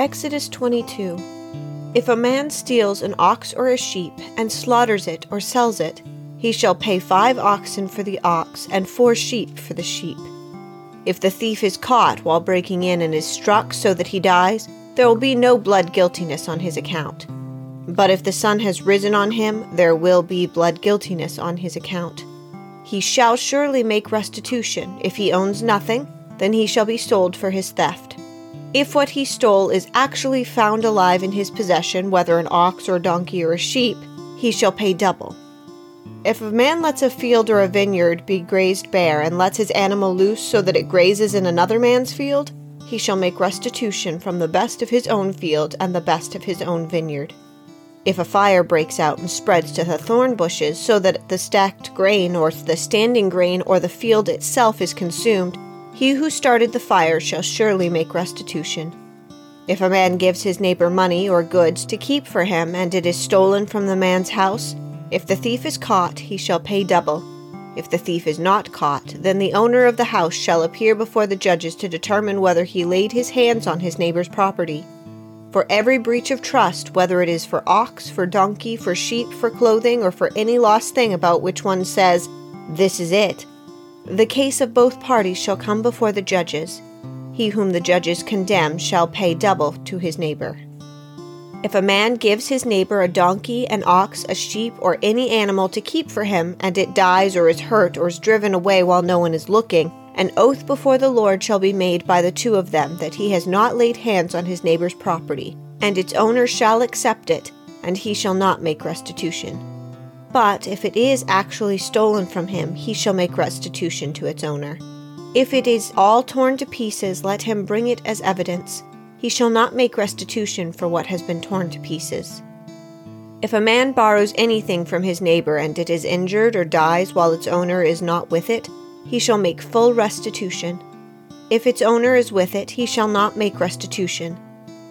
Exodus 22 If a man steals an ox or a sheep, and slaughters it or sells it, he shall pay five oxen for the ox, and four sheep for the sheep. If the thief is caught while breaking in and is struck so that he dies, there will be no blood guiltiness on his account. But if the sun has risen on him, there will be blood guiltiness on his account. He shall surely make restitution. If he owns nothing, then he shall be sold for his theft. If what he stole is actually found alive in his possession, whether an ox or a donkey or a sheep, he shall pay double. If a man lets a field or a vineyard be grazed bare and lets his animal loose so that it grazes in another man's field, he shall make restitution from the best of his own field and the best of his own vineyard. If a fire breaks out and spreads to the thorn bushes so that the stacked grain or the standing grain or the field itself is consumed, he who started the fire shall surely make restitution. If a man gives his neighbor money or goods to keep for him, and it is stolen from the man's house, if the thief is caught, he shall pay double. If the thief is not caught, then the owner of the house shall appear before the judges to determine whether he laid his hands on his neighbor's property. For every breach of trust, whether it is for ox, for donkey, for sheep, for clothing, or for any lost thing about which one says, This is it, the case of both parties shall come before the judges. He whom the judges condemn shall pay double to his neighbor. If a man gives his neighbor a donkey, an ox, a sheep, or any animal to keep for him, and it dies or is hurt or is driven away while no one is looking, an oath before the Lord shall be made by the two of them that he has not laid hands on his neighbor's property, and its owner shall accept it, and he shall not make restitution. But if it is actually stolen from him, he shall make restitution to its owner. If it is all torn to pieces, let him bring it as evidence. He shall not make restitution for what has been torn to pieces. If a man borrows anything from his neighbor and it is injured or dies while its owner is not with it, he shall make full restitution. If its owner is with it, he shall not make restitution.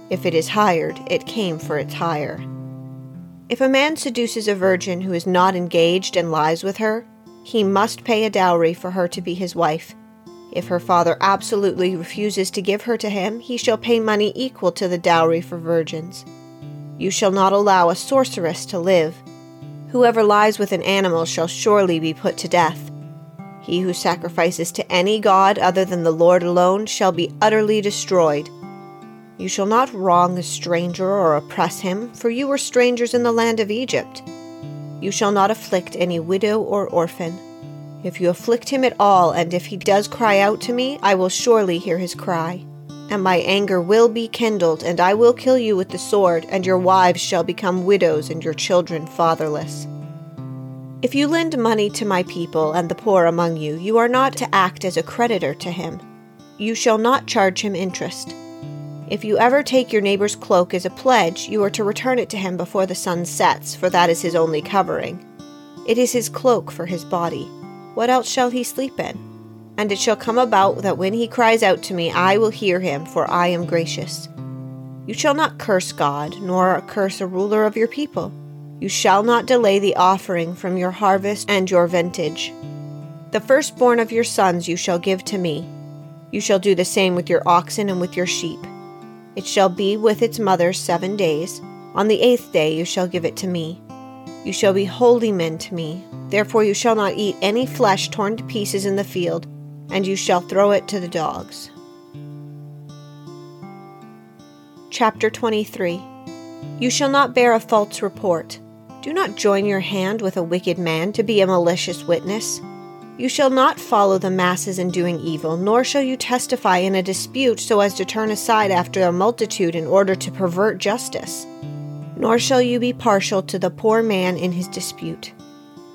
If it is hired, it came for its hire. If a man seduces a virgin who is not engaged and lies with her, he must pay a dowry for her to be his wife. If her father absolutely refuses to give her to him, he shall pay money equal to the dowry for virgins. You shall not allow a sorceress to live. Whoever lies with an animal shall surely be put to death. He who sacrifices to any god other than the Lord alone shall be utterly destroyed. You shall not wrong a stranger or oppress him, for you were strangers in the land of Egypt. You shall not afflict any widow or orphan. If you afflict him at all, and if he does cry out to me, I will surely hear his cry. And my anger will be kindled, and I will kill you with the sword, and your wives shall become widows, and your children fatherless. If you lend money to my people and the poor among you, you are not to act as a creditor to him. You shall not charge him interest. If you ever take your neighbor's cloak as a pledge, you are to return it to him before the sun sets, for that is his only covering. It is his cloak for his body. What else shall he sleep in? And it shall come about that when he cries out to me, I will hear him, for I am gracious. You shall not curse God, nor curse a ruler of your people. You shall not delay the offering from your harvest and your vintage. The firstborn of your sons you shall give to me. You shall do the same with your oxen and with your sheep. It shall be with its mother seven days. On the eighth day you shall give it to me. You shall be holy men to me. Therefore you shall not eat any flesh torn to pieces in the field, and you shall throw it to the dogs. Chapter 23 You shall not bear a false report. Do not join your hand with a wicked man to be a malicious witness. You shall not follow the masses in doing evil, nor shall you testify in a dispute so as to turn aside after a multitude in order to pervert justice. Nor shall you be partial to the poor man in his dispute.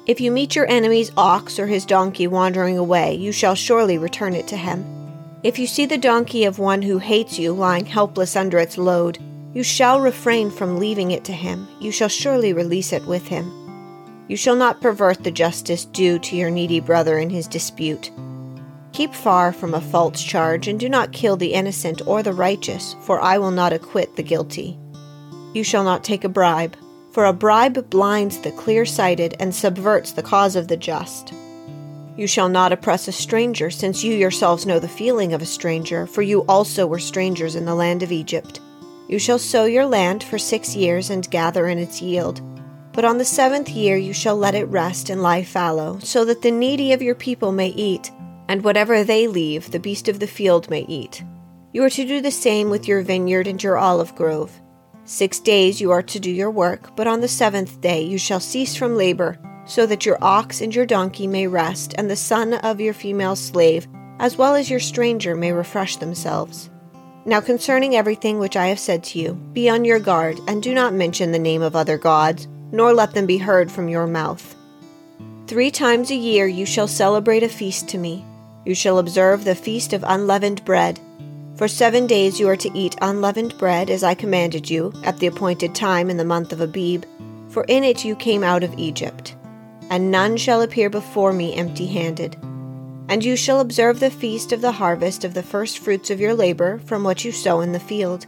If you meet your enemy's ox or his donkey wandering away, you shall surely return it to him. If you see the donkey of one who hates you lying helpless under its load, you shall refrain from leaving it to him. You shall surely release it with him. You shall not pervert the justice due to your needy brother in his dispute. Keep far from a false charge, and do not kill the innocent or the righteous, for I will not acquit the guilty. You shall not take a bribe, for a bribe blinds the clear sighted and subverts the cause of the just. You shall not oppress a stranger, since you yourselves know the feeling of a stranger, for you also were strangers in the land of Egypt. You shall sow your land for six years and gather in its yield. But on the seventh year you shall let it rest and lie fallow, so that the needy of your people may eat, and whatever they leave, the beast of the field may eat. You are to do the same with your vineyard and your olive grove. Six days you are to do your work, but on the seventh day you shall cease from labor, so that your ox and your donkey may rest, and the son of your female slave, as well as your stranger, may refresh themselves. Now concerning everything which I have said to you, be on your guard, and do not mention the name of other gods, nor let them be heard from your mouth. Three times a year you shall celebrate a feast to me. You shall observe the feast of unleavened bread. For seven days you are to eat unleavened bread, as I commanded you, at the appointed time in the month of Abib, for in it you came out of Egypt. And none shall appear before me empty handed. And you shall observe the feast of the harvest of the first fruits of your labor from what you sow in the field.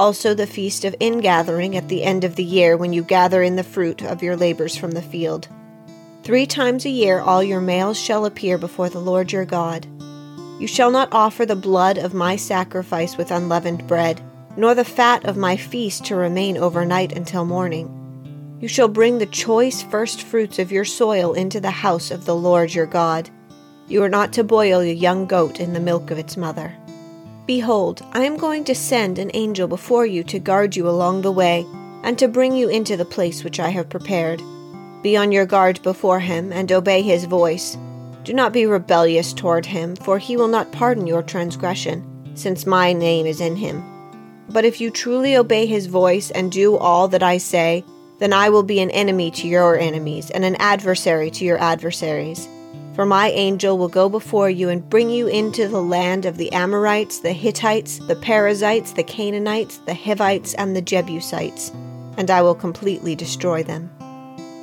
Also the feast of ingathering at the end of the year, when you gather in the fruit of your labors from the field. Three times a year all your males shall appear before the Lord your God. You shall not offer the blood of my sacrifice with unleavened bread, nor the fat of my feast to remain overnight until morning. You shall bring the choice first fruits of your soil into the house of the Lord your God. You are not to boil a young goat in the milk of its mother. Behold, I am going to send an angel before you to guard you along the way, and to bring you into the place which I have prepared. Be on your guard before him, and obey his voice. Do not be rebellious toward him, for he will not pardon your transgression, since my name is in him. But if you truly obey his voice and do all that I say, then I will be an enemy to your enemies, and an adversary to your adversaries. For my angel will go before you and bring you into the land of the Amorites, the Hittites, the Perizzites, the Canaanites, the Hivites, and the Jebusites, and I will completely destroy them.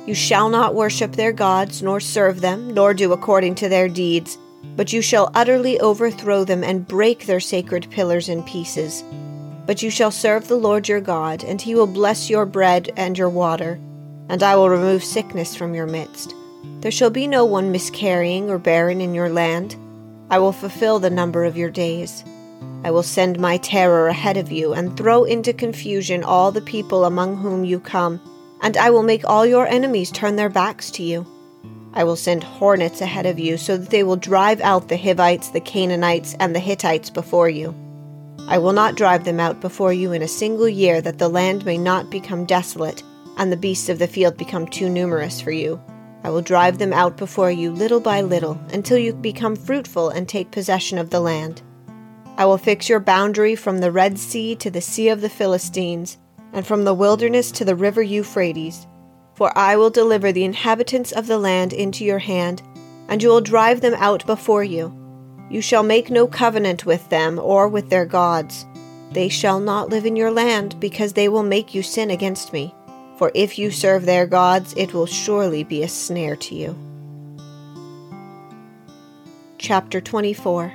You shall not worship their gods, nor serve them, nor do according to their deeds, but you shall utterly overthrow them and break their sacred pillars in pieces. But you shall serve the Lord your God, and he will bless your bread and your water, and I will remove sickness from your midst. There shall be no one miscarrying or barren in your land. I will fulfill the number of your days. I will send my terror ahead of you, and throw into confusion all the people among whom you come, and I will make all your enemies turn their backs to you. I will send hornets ahead of you, so that they will drive out the Hivites, the Canaanites, and the Hittites before you. I will not drive them out before you in a single year, that the land may not become desolate, and the beasts of the field become too numerous for you. I will drive them out before you little by little until you become fruitful and take possession of the land. I will fix your boundary from the Red Sea to the Sea of the Philistines, and from the wilderness to the river Euphrates. For I will deliver the inhabitants of the land into your hand, and you will drive them out before you. You shall make no covenant with them or with their gods. They shall not live in your land, because they will make you sin against me for if you serve their gods, it will surely be a snare to you. Chapter 24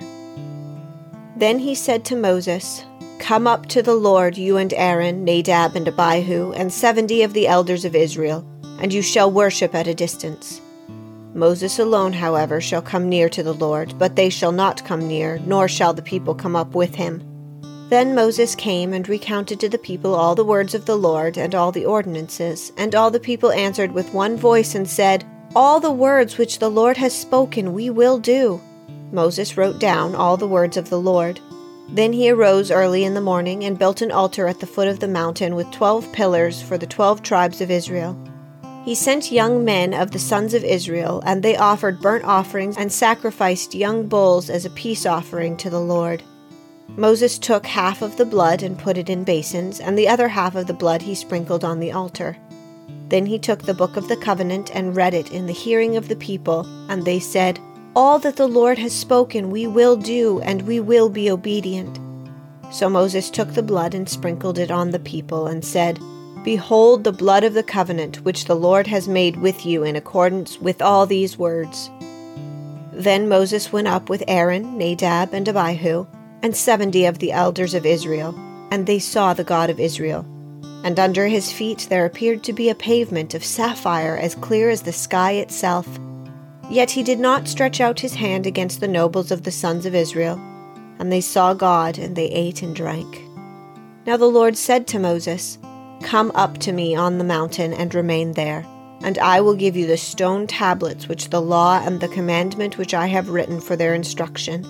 Then he said to Moses, Come up to the Lord, you and Aaron, Nadab and Abihu, and seventy of the elders of Israel, and you shall worship at a distance. Moses alone, however, shall come near to the Lord, but they shall not come near, nor shall the people come up with him then Moses came and recounted to the people all the words of the Lord and all the ordinances. And all the people answered with one voice and said, All the words which the Lord has spoken we will do. Moses wrote down all the words of the Lord. Then he arose early in the morning and built an altar at the foot of the mountain with twelve pillars for the twelve tribes of Israel. He sent young men of the sons of Israel, and they offered burnt offerings and sacrificed young bulls as a peace offering to the Lord. Moses took half of the blood and put it in basins, and the other half of the blood he sprinkled on the altar. Then he took the book of the covenant and read it in the hearing of the people, and they said, All that the Lord has spoken we will do, and we will be obedient. So Moses took the blood and sprinkled it on the people, and said, Behold the blood of the covenant which the Lord has made with you in accordance with all these words. Then Moses went up with Aaron, Nadab, and Abihu and seventy of the elders of Israel, and they saw the God of Israel. And under his feet there appeared to be a pavement of sapphire as clear as the sky itself. Yet he did not stretch out his hand against the nobles of the sons of Israel. And they saw God, and they ate and drank. Now the Lord said to Moses, Come up to me on the mountain and remain there, and I will give you the stone tablets which the law and the commandment which I have written for their instruction.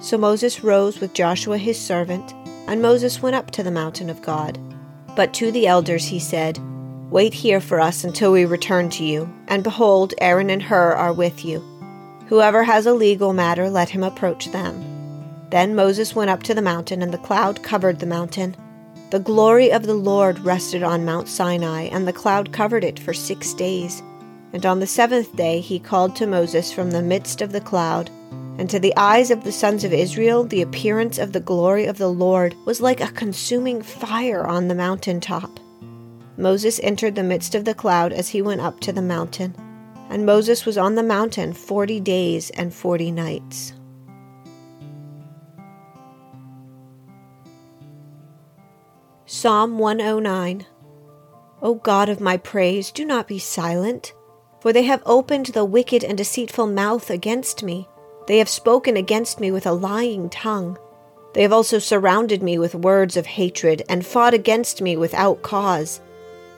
So Moses rose with Joshua his servant, and Moses went up to the mountain of God. But to the elders he said, Wait here for us until we return to you, and behold, Aaron and Hur are with you. Whoever has a legal matter, let him approach them. Then Moses went up to the mountain, and the cloud covered the mountain. The glory of the Lord rested on Mount Sinai, and the cloud covered it for six days. And on the seventh day he called to Moses from the midst of the cloud. And to the eyes of the sons of Israel, the appearance of the glory of the Lord was like a consuming fire on the mountain top. Moses entered the midst of the cloud as he went up to the mountain. And Moses was on the mountain forty days and forty nights. Psalm 109 O God of my praise, do not be silent, for they have opened the wicked and deceitful mouth against me. They have spoken against me with a lying tongue. They have also surrounded me with words of hatred and fought against me without cause.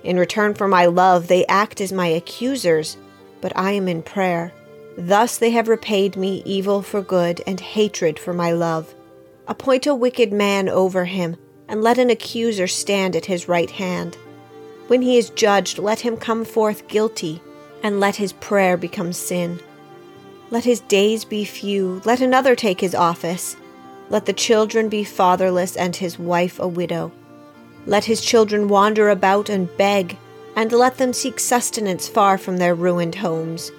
In return for my love, they act as my accusers, but I am in prayer. Thus they have repaid me evil for good and hatred for my love. Appoint a wicked man over him and let an accuser stand at his right hand. When he is judged, let him come forth guilty, and let his prayer become sin. Let his days be few, let another take his office. Let the children be fatherless, and his wife a widow. Let his children wander about and beg, and let them seek sustenance far from their ruined homes.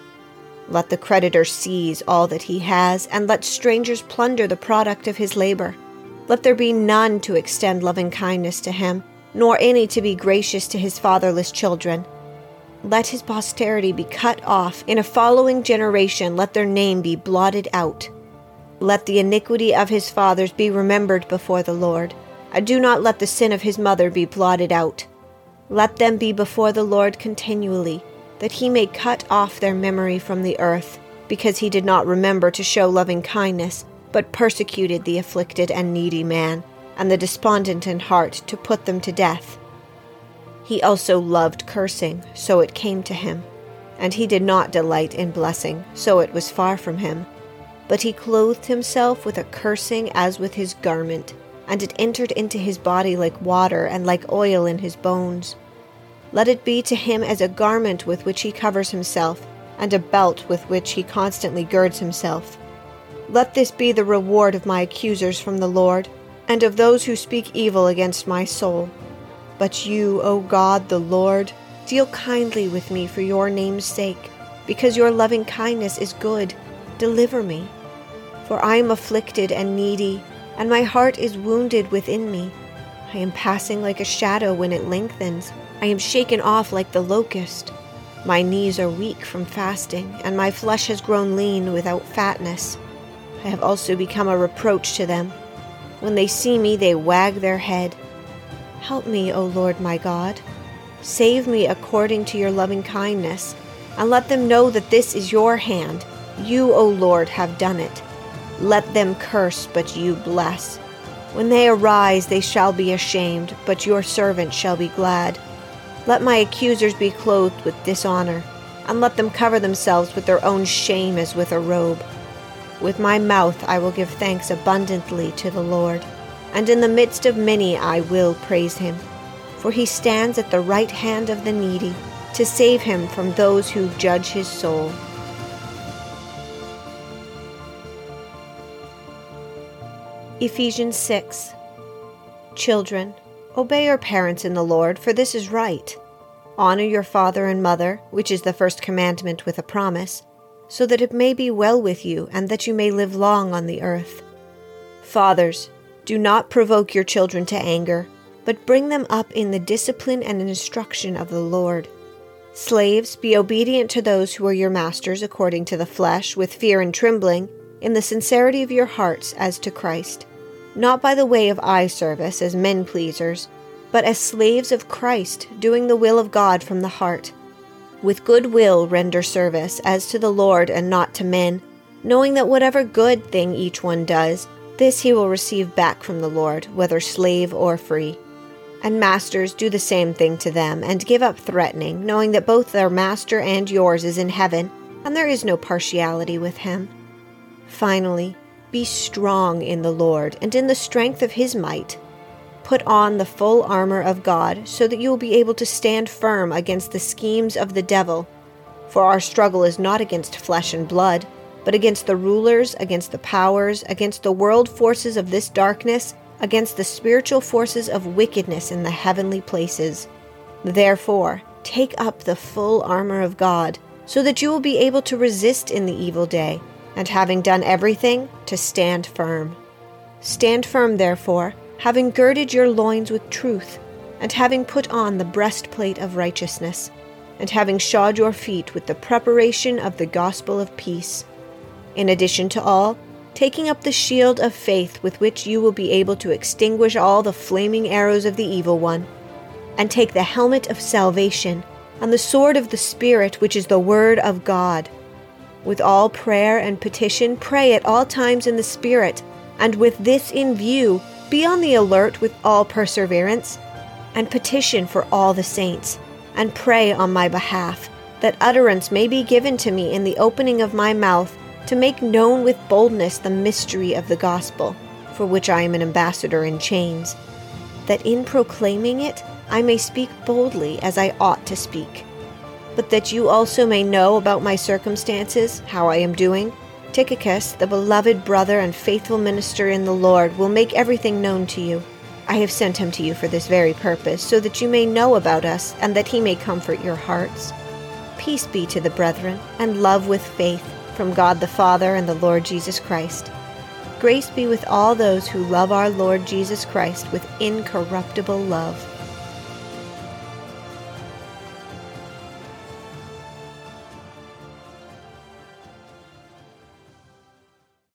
Let the creditor seize all that he has, and let strangers plunder the product of his labor. Let there be none to extend loving kindness to him, nor any to be gracious to his fatherless children. Let his posterity be cut off. In a following generation, let their name be blotted out. Let the iniquity of his fathers be remembered before the Lord. I do not let the sin of his mother be blotted out. Let them be before the Lord continually, that he may cut off their memory from the earth, because he did not remember to show loving kindness but persecuted the afflicted and needy man, and the despondent in heart, to put them to death. He also loved cursing, so it came to him. And he did not delight in blessing, so it was far from him. But he clothed himself with a cursing as with his garment, and it entered into his body like water, and like oil in his bones. Let it be to him as a garment with which he covers himself, and a belt with which he constantly girds himself. Let this be the reward of my accusers from the Lord, and of those who speak evil against my soul. But you, O God the Lord, deal kindly with me for your name's sake, because your loving kindness is good. Deliver me. For I am afflicted and needy, and my heart is wounded within me. I am passing like a shadow when it lengthens. I am shaken off like the locust. My knees are weak from fasting, and my flesh has grown lean without fatness. I have also become a reproach to them. When they see me, they wag their head. Help me, O Lord my God. Save me according to your loving kindness, and let them know that this is your hand. You, O Lord, have done it. Let them curse, but you bless. When they arise, they shall be ashamed, but your servant shall be glad. Let my accusers be clothed with dishonor, and let them cover themselves with their own shame as with a robe. With my mouth I will give thanks abundantly to the Lord, and in the midst of many I will praise him. For he stands at the right hand of the needy, to save him from those who judge his soul. Ephesians 6 Children, obey your parents in the Lord, for this is right. Honor your father and mother, which is the first commandment with a promise so that it may be well with you and that you may live long on the earth. Fathers, do not provoke your children to anger, but bring them up in the discipline and instruction of the Lord. Slaves, be obedient to those who are your masters according to the flesh, with fear and trembling, in the sincerity of your hearts as to Christ, not by the way of eye service as men pleasers, but as slaves of Christ, doing the will of God from the heart with good will render service as to the Lord and not to men, knowing that whatever good thing each one does, This he will receive back from the Lord, whether slave or free. And masters, do the same thing to them, and give up threatening, knowing that both their master and yours is in heaven, and there is no partiality with him. Finally, be strong in the Lord and in the strength of his might. Put on the full armor of God, so that you will be able to stand firm against the schemes of the devil. For our struggle is not against flesh and blood, but against the rulers, against the powers, against the world forces of this darkness, against the spiritual forces of wickedness in the heavenly places. Therefore, take up the full armor of God, so that you will be able to resist in the evil day, and having done everything, to stand firm. Stand firm, therefore, having girded your loins with truth, and having put on the breastplate of righteousness, and having shod your feet with the preparation of the gospel of peace. In addition to all, taking up the shield of faith with which you will be able to extinguish all the flaming arrows of the evil one, and take the helmet of salvation and the sword of the Spirit, which is the Word of God. With all prayer and petition, pray at all times in the Spirit, and with this in view, be on the alert with all perseverance, and petition for all the saints, and pray on my behalf, that utterance may be given to me in the opening of my mouth to make known with boldness the mystery of the gospel, for which I am an ambassador in chains, that in proclaiming it I may speak boldly as I ought to speak. But that you also may know about my circumstances, how I am doing, Tychicus, the beloved brother and faithful minister in the Lord, will make everything known to you. I have sent him to you for this very purpose, so that you may know about us, and that he may comfort your hearts. Peace be to the brethren, and love with faith from God the Father and the Lord Jesus Christ. Grace be with all those who love our Lord Jesus Christ with incorruptible love.